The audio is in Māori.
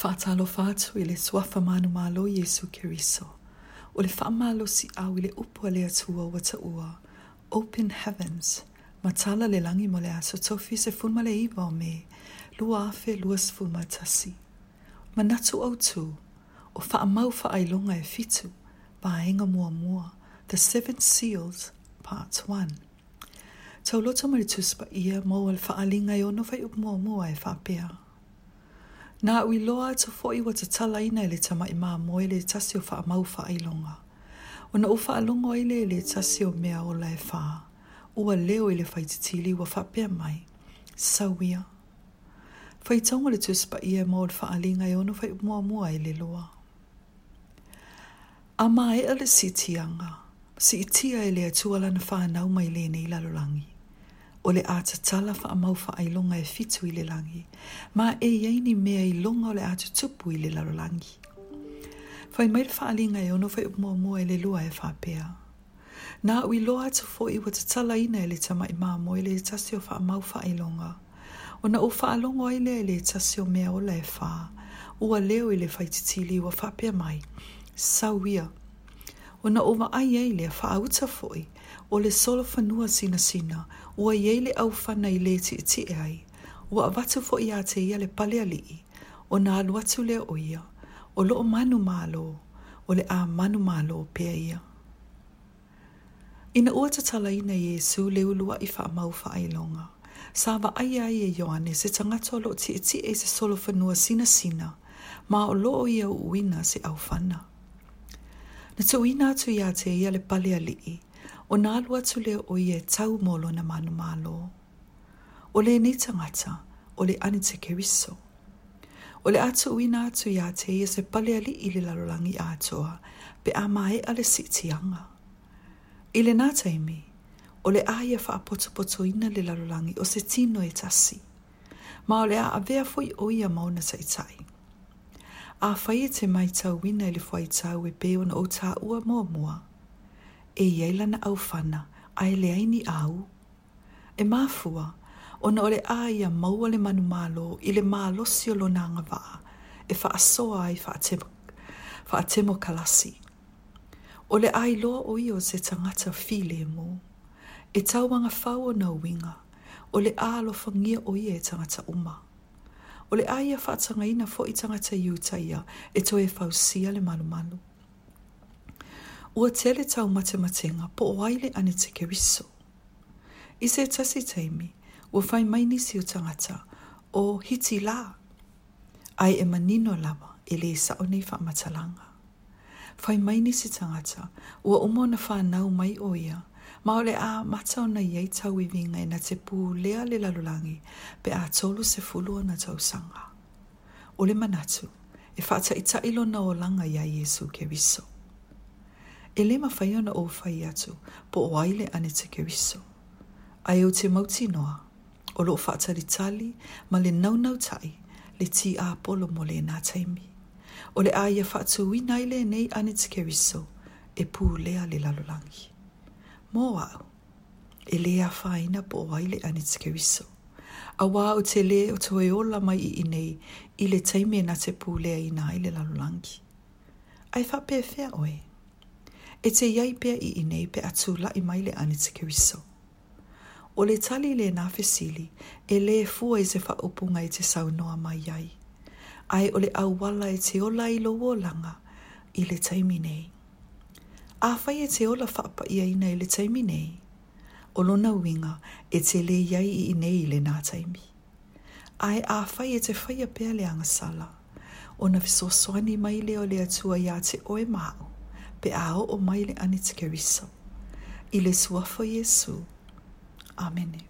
Fata lo fatu ile le suafa manu malo Yesu Kiriso. O le whamalo si au i le le atua wa ua. Open heavens. Matala le langi mo le aso tofi se fulma le iwa o me. Lua afe lua sfulma tasi. Manatu au tu. O fa amau fa ailonga e fitu. Vaenga mua mua. The Seven Seals, Part 1. Tau loto marituspa ia mo al wha alinga i fa fai upmua mua e fa pea. Nā ui loa ta fōi wa ta tala ina le ta mai maa moe le tasi o wha mau wha ilonga. O na ufa alongo ele e le tasi o mea o lae wha. Ua leo ele fai te tili wa wha pia mai. Sawia. Fai taonga le tu spa ia e mao le wha alinga i e ono fai mua mua ile loa. A maa e ala si tianga. Si itia ele atua lana wha anau mai le ni lalolangi. langi o le ata tala wha amau wha ai longa e fitu i le langi, ma e ni mea i longa o le ata tupu i le langi. Fai mai le alinga e ono fai upmoa mua e le lua e whapea. Nā ui loa ata fo i wata tala ina e le tama i māmo e le tasio wha amau wha ai longa. O na o wha alongo ai le e le tasio mea o le e wha, ua leo i le fai titili ua whapea mai, sa ia. O na o wa ai e le wha auta fo i, o le solo fanua sina sina, ua iei le au fana i le ti ti e ai, ua avatu fo ia te ia le pale alii, o na alu atu lea o ia, o loo manu malo, o le a manu malo pia ia. Ina ua tala ina Yesu le ulua i wha mau wha ailonga, sa wa ai ai e Ioane se tangata lo ti ti e se solo fanua sina sina, ma o lo loo ia uina se au fana. Na tuina atu ia te ia le pale alii, o nā lua tu leo o ie tau molo na manu malo. O le ni tangata, o le ani te keriso. O le atu ui nā atu i ate i se pale ali i le lalolangi atoa, pe a mai a le sitianga. I le nā taimi, o le aia wha apotopoto ina le lalolangi o se tino e tasi. Ma o le a avea fwoi o ia mauna tai tai. A whai e te mai tau wina i le fwai tau e beo na o tā ua mua mua e iei au fana a e leai ni au. E māfua, ona ole a ia maua le manu malo, i le mālo siolo nā ngavaa e wha asoa ai wha atemo, wha atemo kalasi. O le ai loa o io se tangata file mō. E tau wanga whau o winga, o le a whangia o ia e tangata uma. O le a ia wha tanga ina fo i tangata iu taia e to e fausia le manu manu ua tele tau mate matenga po o aile ane te keriso. I se tasi teimi, ua fai mai nisi o tangata o hiti la. Ai e manino lawa e le sa o nei matalanga. Fai mai nisi tangata, ua umo na wha nau mai o ia, ma ole a matau na iei tau i vinga i na te pū lea le lalulangi pe a tolu se fulu na tau sanga. Ole manatu, e whata i tailo na o langa ia Jesu ke viso e lima fai ana o fai atu, po o aile ane te keriso. Ai o te mauti noa, o lo whaatari tali, ma le naunau tai, le ti a polo mo le nā taimi. O le aia whaatu i naile nei ane te keriso, e pū lea le lalolangi. Mō au, e lea whaina po o aile ane te keriso. A wā o te le o toi ola mai i inei, i le taimi e na te pū lea i naile lalolangi. Ai whapea whea oe. Ai whapea whea oe e te iai pea i inei pe atu la i maile ane te keriso. O le tali le nā fesili, e le fua i se whaupunga i te saunoa mai ai. Ai o le au wala e te ola i lo wolanga i le taimi nei. A whai e te ola whaapa i aina i le taimi nei. O lo na winga e te le iai i inei i le nā taimi. Ai a whai e te whai a pēle angasala. O na fiso soani mai leo le atua i a te oe mao pe a o mai le ani tikerisa. I le suafo Jesu. Amene.